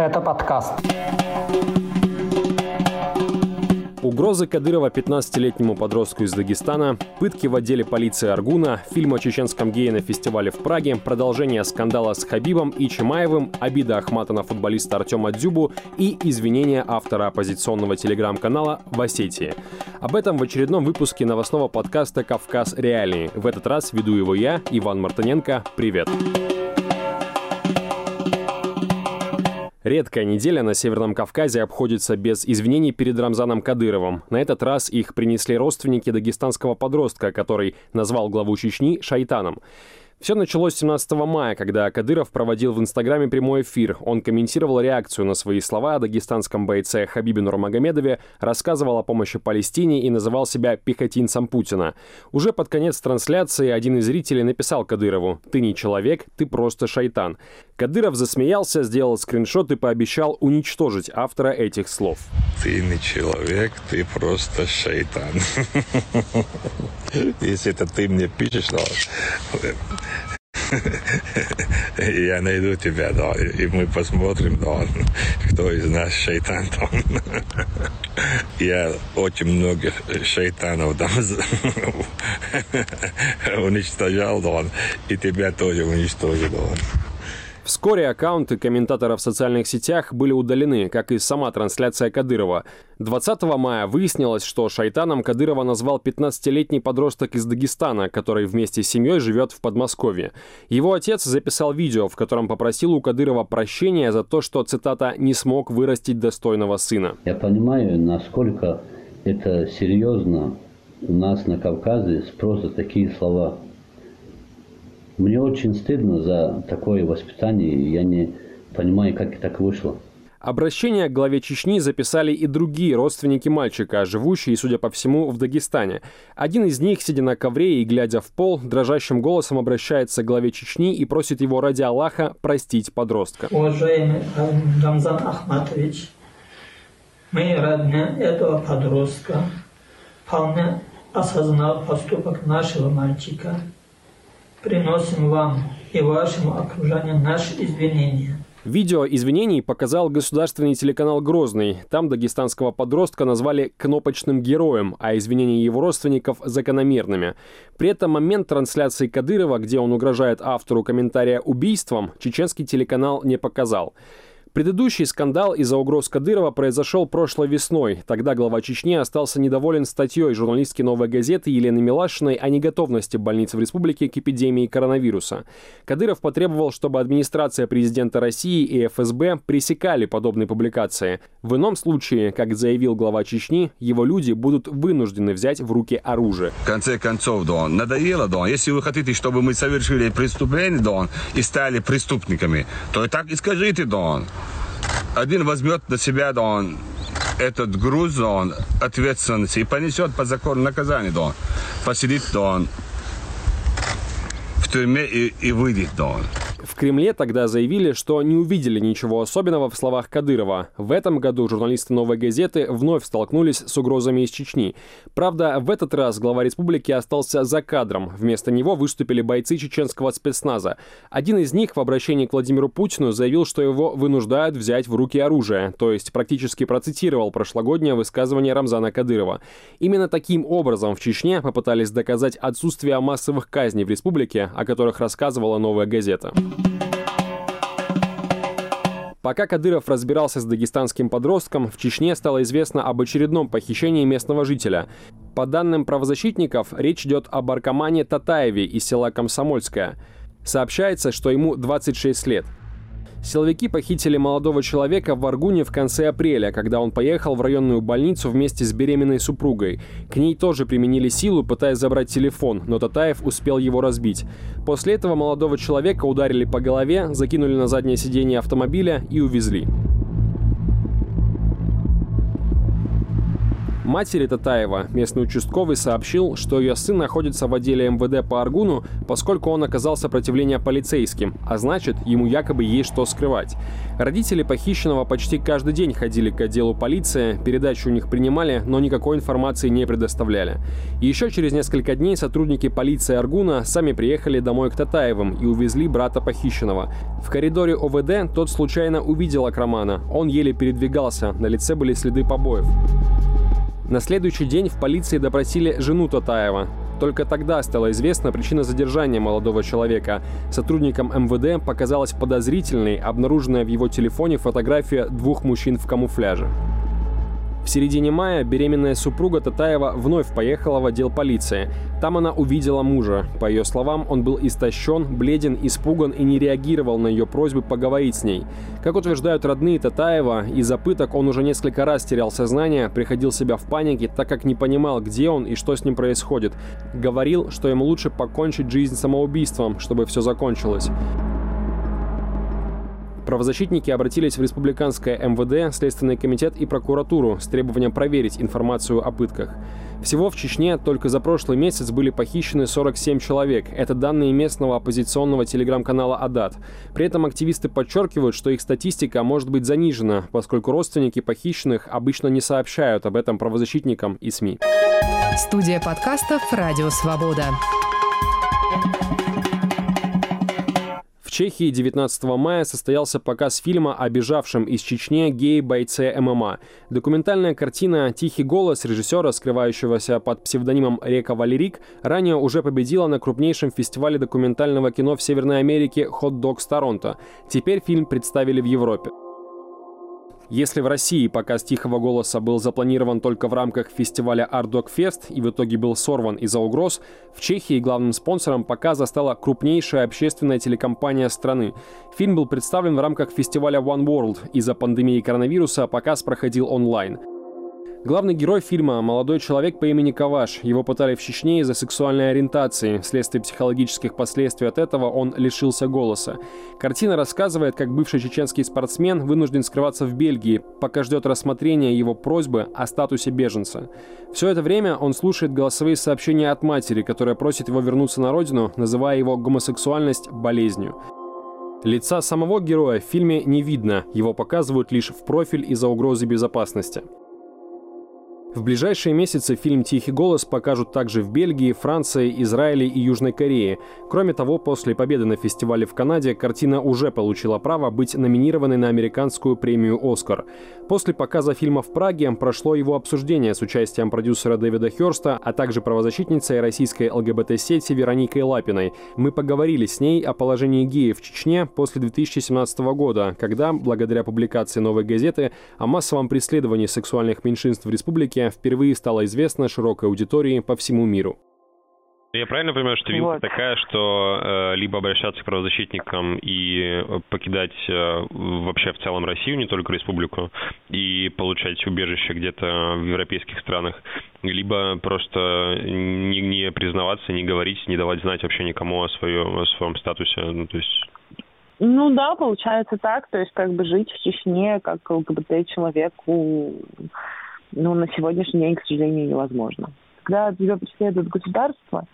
Это подкаст. Угрозы Кадырова 15-летнему подростку из Дагестана, пытки в отделе полиции Аргуна, фильм о чеченском гее на фестивале в Праге, продолжение скандала с Хабибом и Чимаевым, обида Ахмата на футболиста Артема Дзюбу и извинения автора оппозиционного телеграм-канала в Осетии. Об этом в очередном выпуске новостного подкаста «Кавказ Реалии». В этот раз веду его я, Иван Мартыненко. Привет! Привет! Редкая неделя на Северном Кавказе обходится без извинений перед Рамзаном Кадыровым. На этот раз их принесли родственники дагестанского подростка, который назвал главу Чечни шайтаном. Все началось 17 мая, когда Кадыров проводил в Инстаграме прямой эфир. Он комментировал реакцию на свои слова о дагестанском бойце Хабибе Нурмагомедове, рассказывал о помощи Палестине и называл себя пехотинцем Путина. Уже под конец трансляции один из зрителей написал Кадырову «Ты не человек, ты просто шайтан». Кадыров засмеялся, сделал скриншот и пообещал уничтожить автора этих слов. Ты не человек, ты просто шайтан. Если это ты мне пишешь, я найду тебя, да, и мы посмотрим, да, кто из нас шайтан там. Я очень много шайтанов там уничтожал, да, и тебя тоже уничтожил, да. Вскоре аккаунты комментаторов в социальных сетях были удалены, как и сама трансляция Кадырова. 20 мая выяснилось, что шайтаном Кадырова назвал 15-летний подросток из Дагестана, который вместе с семьей живет в Подмосковье. Его отец записал видео, в котором попросил у Кадырова прощения за то, что, цитата, «не смог вырастить достойного сына». Я понимаю, насколько это серьезно у нас на Кавказе просто такие слова – мне очень стыдно за такое воспитание, я не понимаю, как так вышло. Обращение к главе Чечни записали и другие родственники мальчика, живущие, судя по всему, в Дагестане. Один из них, сидя на ковре и глядя в пол, дрожащим голосом обращается к главе Чечни и просит его ради Аллаха простить подростка. Уважаемый Рамзан Ахматович, мы родня этого подростка, вполне осознал поступок нашего мальчика – приносим вам и вашему окружению наши извинения. Видео извинений показал государственный телеканал «Грозный». Там дагестанского подростка назвали «кнопочным героем», а извинения его родственников – закономерными. При этом момент трансляции Кадырова, где он угрожает автору комментария убийством, чеченский телеканал не показал. Предыдущий скандал из-за угроз Кадырова произошел прошлой весной. Тогда глава Чечни остался недоволен статьей журналистки «Новой газеты» Елены Милашиной о неготовности больниц в республике к эпидемии коронавируса. Кадыров потребовал, чтобы администрация президента России и ФСБ пресекали подобные публикации. В ином случае, как заявил глава Чечни, его люди будут вынуждены взять в руки оружие. В конце концов, Дон, надоело, Дон. Если вы хотите, чтобы мы совершили преступление, Дон, и стали преступниками, то и так и скажите, Дон один возьмет на себя, да он, этот груз, да он, ответственность и понесет по закону наказание, да он, посидит, да он, в тюрьме и, и выйдет, да он. В Кремле тогда заявили, что не увидели ничего особенного в словах Кадырова. В этом году журналисты «Новой газеты» вновь столкнулись с угрозами из Чечни. Правда, в этот раз глава республики остался за кадром. Вместо него выступили бойцы чеченского спецназа. Один из них в обращении к Владимиру Путину заявил, что его вынуждают взять в руки оружие, то есть практически процитировал прошлогоднее высказывание Рамзана Кадырова. Именно таким образом в Чечне попытались доказать отсутствие массовых казней в республике, о которых рассказывала «Новая газета». Пока Кадыров разбирался с дагестанским подростком, в Чечне стало известно об очередном похищении местного жителя. По данным правозащитников, речь идет о Баркамане Татаеве из села Комсомольское. Сообщается, что ему 26 лет – Силовики похитили молодого человека в Аргуне в конце апреля, когда он поехал в районную больницу вместе с беременной супругой. К ней тоже применили силу, пытаясь забрать телефон, но Татаев успел его разбить. После этого молодого человека ударили по голове, закинули на заднее сиденье автомобиля и увезли. Матери Татаева местный участковый сообщил, что ее сын находится в отделе МВД по Аргуну, поскольку он оказал сопротивление полицейским, а значит, ему якобы есть что скрывать. Родители похищенного почти каждый день ходили к отделу полиции, передачу у них принимали, но никакой информации не предоставляли. И еще через несколько дней сотрудники полиции Аргуна сами приехали домой к Татаевым и увезли брата похищенного. В коридоре ОВД тот случайно увидел Акромана. Он еле передвигался, на лице были следы побоев. На следующий день в полиции допросили жену Татаева. Только тогда стала известна причина задержания молодого человека. Сотрудникам МВД показалась подозрительной обнаруженная в его телефоне фотография двух мужчин в камуфляже. В середине мая беременная супруга Татаева вновь поехала в отдел полиции. Там она увидела мужа. По ее словам, он был истощен, бледен, испуган и не реагировал на ее просьбы поговорить с ней. Как утверждают родные Татаева, из-за пыток он уже несколько раз терял сознание, приходил себя в панике, так как не понимал, где он и что с ним происходит. Говорил, что ему лучше покончить жизнь самоубийством, чтобы все закончилось. Правозащитники обратились в Республиканское МВД, Следственный комитет и прокуратуру с требованием проверить информацию о пытках. Всего в Чечне только за прошлый месяц были похищены 47 человек. Это данные местного оппозиционного телеграм-канала «Адат». При этом активисты подчеркивают, что их статистика может быть занижена, поскольку родственники похищенных обычно не сообщают об этом правозащитникам и СМИ. Студия подкастов «Радио Свобода». В Чехии 19 мая состоялся показ фильма о бежавшем из Чечни гей-бойце ММА. Документальная картина «Тихий голос» режиссера, скрывающегося под псевдонимом Река Валерик, ранее уже победила на крупнейшем фестивале документального кино в Северной Америке «Hot Dogs Торонто». Теперь фильм представили в Европе. Если в России показ «Тихого голоса» был запланирован только в рамках фестиваля Art Dog Fest и в итоге был сорван из-за угроз, в Чехии главным спонсором показа стала крупнейшая общественная телекомпания страны. Фильм был представлен в рамках фестиваля One World. Из-за пандемии коронавируса показ проходил онлайн. Главный герой фильма – молодой человек по имени Каваш. Его пытали в Чечне из-за сексуальной ориентации. Вследствие психологических последствий от этого он лишился голоса. Картина рассказывает, как бывший чеченский спортсмен вынужден скрываться в Бельгии, пока ждет рассмотрения его просьбы о статусе беженца. Все это время он слушает голосовые сообщения от матери, которая просит его вернуться на родину, называя его гомосексуальность болезнью. Лица самого героя в фильме не видно, его показывают лишь в профиль из-за угрозы безопасности. В ближайшие месяцы фильм «Тихий голос» покажут также в Бельгии, Франции, Израиле и Южной Корее. Кроме того, после победы на фестивале в Канаде картина уже получила право быть номинированной на американскую премию «Оскар». После показа фильма в Праге прошло его обсуждение с участием продюсера Дэвида Хёрста, а также правозащитницей российской ЛГБТ-сети Вероникой Лапиной. Мы поговорили с ней о положении геев в Чечне после 2017 года, когда, благодаря публикации «Новой газеты» о массовом преследовании сексуальных меньшинств в республике, событие впервые стало известно широкой аудитории по всему миру. Я правильно понимаю, что вилка вот. такая, что э, либо обращаться к правозащитникам и покидать э, вообще в целом Россию, не только республику, и получать убежище где-то в европейских странах, либо просто не, не признаваться, не говорить, не давать знать вообще никому о, своем, о своем статусе. Ну, то есть ну да, получается так, то есть как бы жить в Чечне как ЛГБТ человеку ну, на сегодняшний день, к сожалению, невозможно. Когда тебя преследует государство,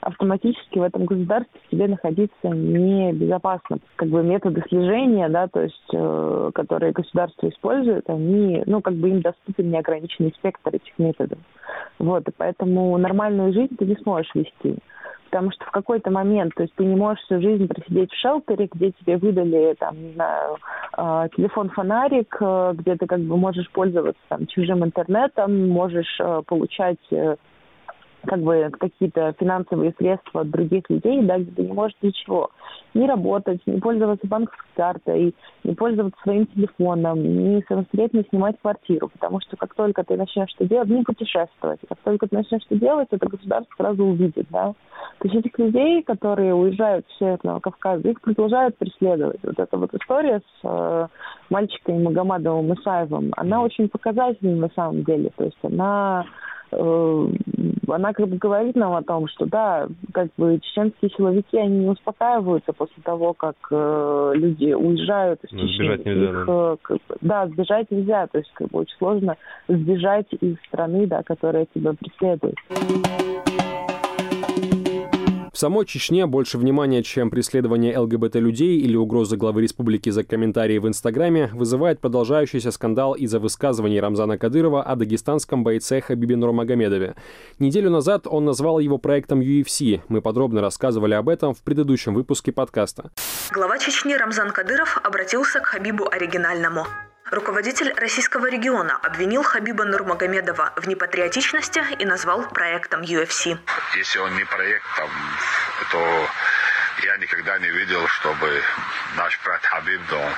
автоматически в этом государстве тебе находиться небезопасно. Как бы методы слежения, да, то есть, э, которые государство использует, они, ну, как бы им доступен неограниченный спектр этих методов. Вот, и поэтому нормальную жизнь ты не сможешь вести потому что в какой-то момент, то есть ты не можешь всю жизнь просидеть в шелтере, где тебе выдали, там, не знаю, э, телефон-фонарик, э, где ты как бы можешь пользоваться там чужим интернетом, можешь э, получать как бы какие-то финансовые средства от других людей, да, где ты не можешь ничего. Не работать, не пользоваться банковской картой, не пользоваться своим телефоном, не самостоятельно снимать квартиру. Потому что как только ты начнешь что делать, не путешествовать. Как только ты начнешь что делать, это государство сразу увидит, да. То есть этих людей, которые уезжают с Северного Кавказа, их продолжают преследовать. Вот эта вот история с э, мальчиком Магомадовым Исаевым, она очень показательна на самом деле. То есть она она как бы говорит нам о том, что да, как бы чеченские силовики, они не успокаиваются после того, как э, люди уезжают из ну, Чечни. Сбежать нельзя, Их, да. э, как да, сбежать нельзя, то есть как бы очень сложно сбежать из страны, да, которая тебя преследует. Самой Чечне больше внимания, чем преследование ЛГБТ-людей или угроза главы республики за комментарии в Инстаграме, вызывает продолжающийся скандал из-за высказываний Рамзана Кадырова о дагестанском бойце Хабибе Нурмагомедове. Неделю назад он назвал его проектом UFC. Мы подробно рассказывали об этом в предыдущем выпуске подкаста. Глава Чечни Рамзан Кадыров обратился к Хабибу оригинальному. Руководитель российского региона обвинил Хабиба Нурмагомедова в непатриотичности и назвал проектом UFC. Если он не проект, то я никогда не видел, чтобы наш брат Хабиб да,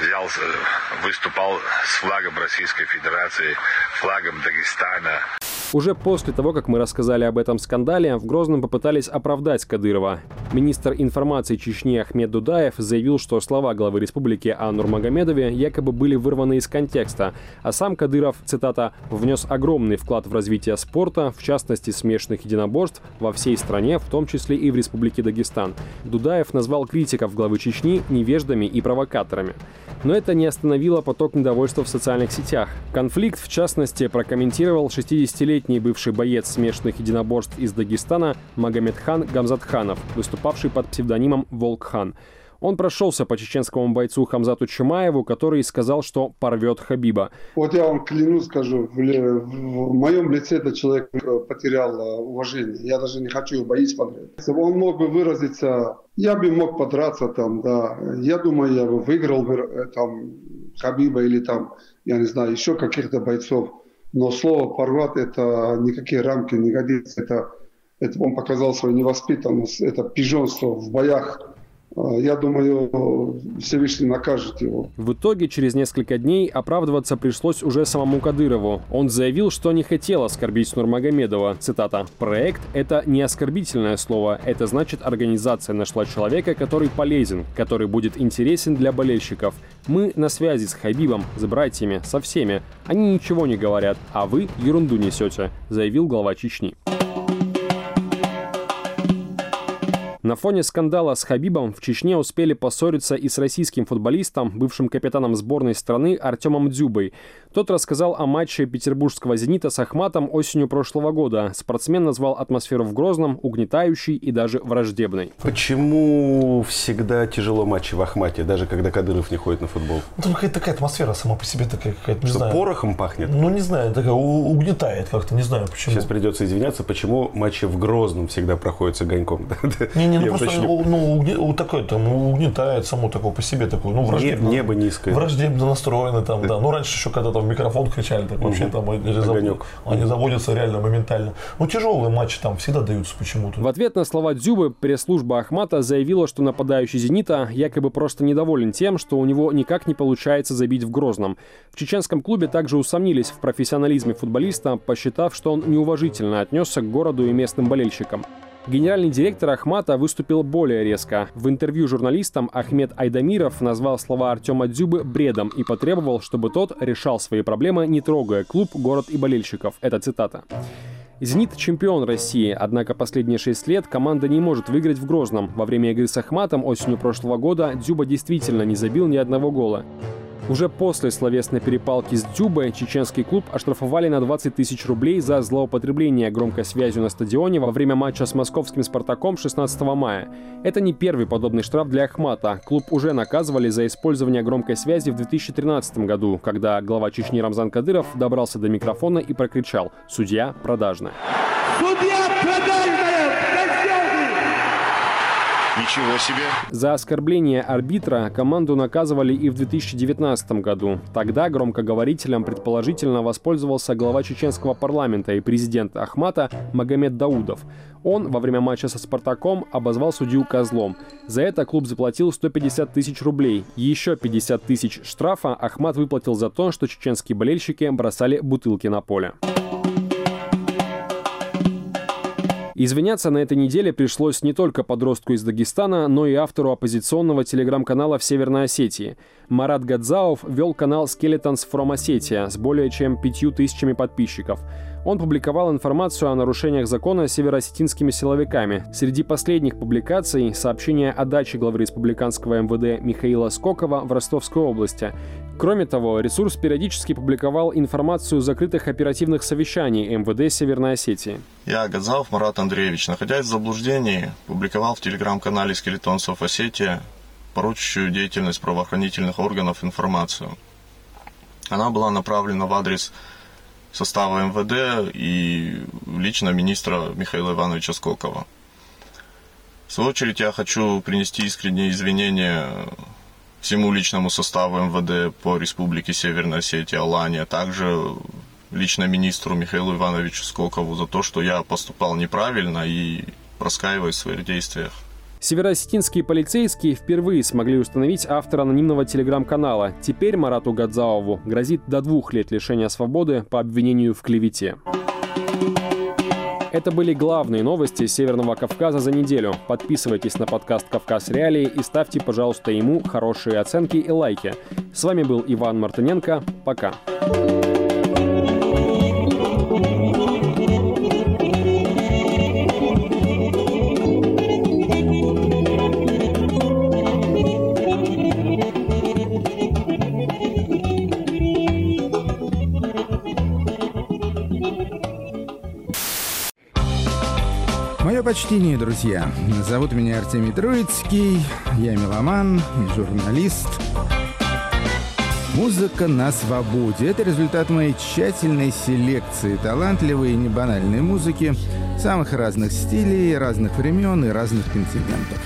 взял, э, выступал с флагом Российской Федерации, флагом Дагестана. Уже после того, как мы рассказали об этом скандале, в Грозном попытались оправдать Кадырова. Министр информации Чечни Ахмед Дудаев заявил, что слова главы республики о Нурмагомедове якобы были вырваны из контекста, а сам Кадыров, цитата, «внес огромный вклад в развитие спорта, в частности смешанных единоборств, во всей стране, в том числе и в республике Дагестан». Дудаев назвал критиков главы Чечни невеждами и провокаторами. Но это не остановило поток недовольства в социальных сетях. Конфликт, в частности, прокомментировал 60-летний бывший боец смешанных единоборств из Дагестана Магомедхан Гамзатханов, выступавший под псевдонимом Волкхан. Он прошелся по чеченскому бойцу Хамзату Чумаеву, который сказал, что порвет Хабиба. Вот я вам клянусь, скажу, в, в моем лице этот человек потерял э, уважение. Я даже не хочу его боить подряд. Если бы он мог бы выразиться, я бы мог подраться там, да. Я думаю, я бы выиграл бы э, там Хабиба или там, я не знаю, еще каких-то бойцов. Но слово порвать это никакие рамки не годится. Это, это он показал свою невоспитанность, это пижонство в боях. Э, Я думаю, Всевышний накажет его. В итоге через несколько дней оправдываться пришлось уже самому Кадырову. Он заявил, что не хотел оскорбить Нурмагомедова. Цитата. «Проект – это не оскорбительное слово. Это значит, организация нашла человека, который полезен, который будет интересен для болельщиков. Мы на связи с Хабибом, с братьями, со всеми. Они ничего не говорят, а вы ерунду несете», – заявил глава Чечни. На фоне скандала с Хабибом в Чечне успели поссориться и с российским футболистом, бывшим капитаном сборной страны Артемом Дзюбой. Тот рассказал о матче петербургского «Зенита» с Ахматом осенью прошлого года. Спортсмен назвал атмосферу в Грозном угнетающей и даже враждебной. Почему всегда тяжело матчи в Ахмате, даже когда Кадыров не ходит на футбол? Ну, там какая-то такая атмосфера сама по себе такая какая-то, не Что знаю. порохом пахнет? Ну, не знаю, такая угнетает как-то, не знаю почему. Сейчас придется извиняться, почему матчи в Грозном всегда проходят с огоньком. Не-не, ну Я просто у- ну, угне- у такой там угнетает само такое по себе такое, ну, враждебно. небо низкое. Враждебно настроены там, да. Ну, раньше еще когда там в микрофон кричали, так вообще там они, зав- они заводятся реально моментально. Ну, тяжелые матчи там всегда даются почему-то. В ответ на слова Дзюбы пресс-служба Ахмата заявила, что нападающий «Зенита» якобы просто недоволен тем, что у него никак не получается забить в Грозном. В чеченском клубе также усомнились в профессионализме футболиста, посчитав, что он неуважительно отнесся к городу и местным болельщикам. Генеральный директор Ахмата выступил более резко. В интервью журналистам Ахмед Айдамиров назвал слова Артема Дзюбы бредом и потребовал, чтобы тот решал свои проблемы, не трогая клуб, город и болельщиков. Это цитата. «Зенит – чемпион России, однако последние шесть лет команда не может выиграть в Грозном. Во время игры с Ахматом осенью прошлого года Дзюба действительно не забил ни одного гола. Уже после словесной перепалки с Дзюбой чеченский клуб оштрафовали на 20 тысяч рублей за злоупотребление громкой связью на стадионе во время матча с московским «Спартаком» 16 мая. Это не первый подобный штраф для Ахмата. Клуб уже наказывали за использование громкой связи в 2013 году, когда глава Чечни Рамзан Кадыров добрался до микрофона и прокричал «Судья продажная». Ничего себе. За оскорбление арбитра команду наказывали и в 2019 году. Тогда громкоговорителем предположительно воспользовался глава чеченского парламента и президент Ахмата Магомед Даудов. Он во время матча со «Спартаком» обозвал судью козлом. За это клуб заплатил 150 тысяч рублей. Еще 50 тысяч штрафа Ахмат выплатил за то, что чеченские болельщики бросали бутылки на поле. Извиняться на этой неделе пришлось не только подростку из Дагестана, но и автору оппозиционного телеграм-канала в Северной Осетии. Марат Гадзаов вел канал Skeletons from Ossetia с более чем пятью тысячами подписчиков. Он публиковал информацию о нарушениях закона североосетинскими силовиками. Среди последних публикаций – сообщение о даче главы республиканского МВД Михаила Скокова в Ростовской области. Кроме того, ресурс периодически публиковал информацию закрытых оперативных совещаний МВД Северной Осетии. Я, Гадзалов Марат Андреевич, находясь в заблуждении, публиковал в телеграм-канале «Скелетонцев Осетия» порочащую деятельность правоохранительных органов информацию. Она была направлена в адрес состава МВД и лично министра Михаила Ивановича Скокова. В свою очередь я хочу принести искренние извинения всему личному составу МВД по Республике Северная Осетия, Алания, а также лично министру Михаилу Ивановичу Скокову за то, что я поступал неправильно и раскаиваюсь в своих действиях. Североосетинские полицейские впервые смогли установить автора анонимного телеграм-канала. Теперь Марату Гадзаову грозит до двух лет лишения свободы по обвинению в клевете. Это были главные новости Северного Кавказа за неделю. Подписывайтесь на подкаст «Кавказ Реалии» и ставьте, пожалуйста, ему хорошие оценки и лайки. С вами был Иван Мартыненко. Пока. Почтение, друзья. Зовут меня Артемий Троицкий, я меломан журналист. Музыка на свободе – это результат моей тщательной селекции талантливой и небанальной музыки самых разных стилей, разных времен и разных континентов.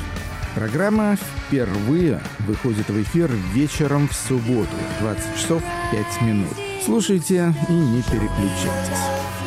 Программа впервые выходит в эфир вечером в субботу, 20 часов 5 минут. Слушайте и не переключайтесь.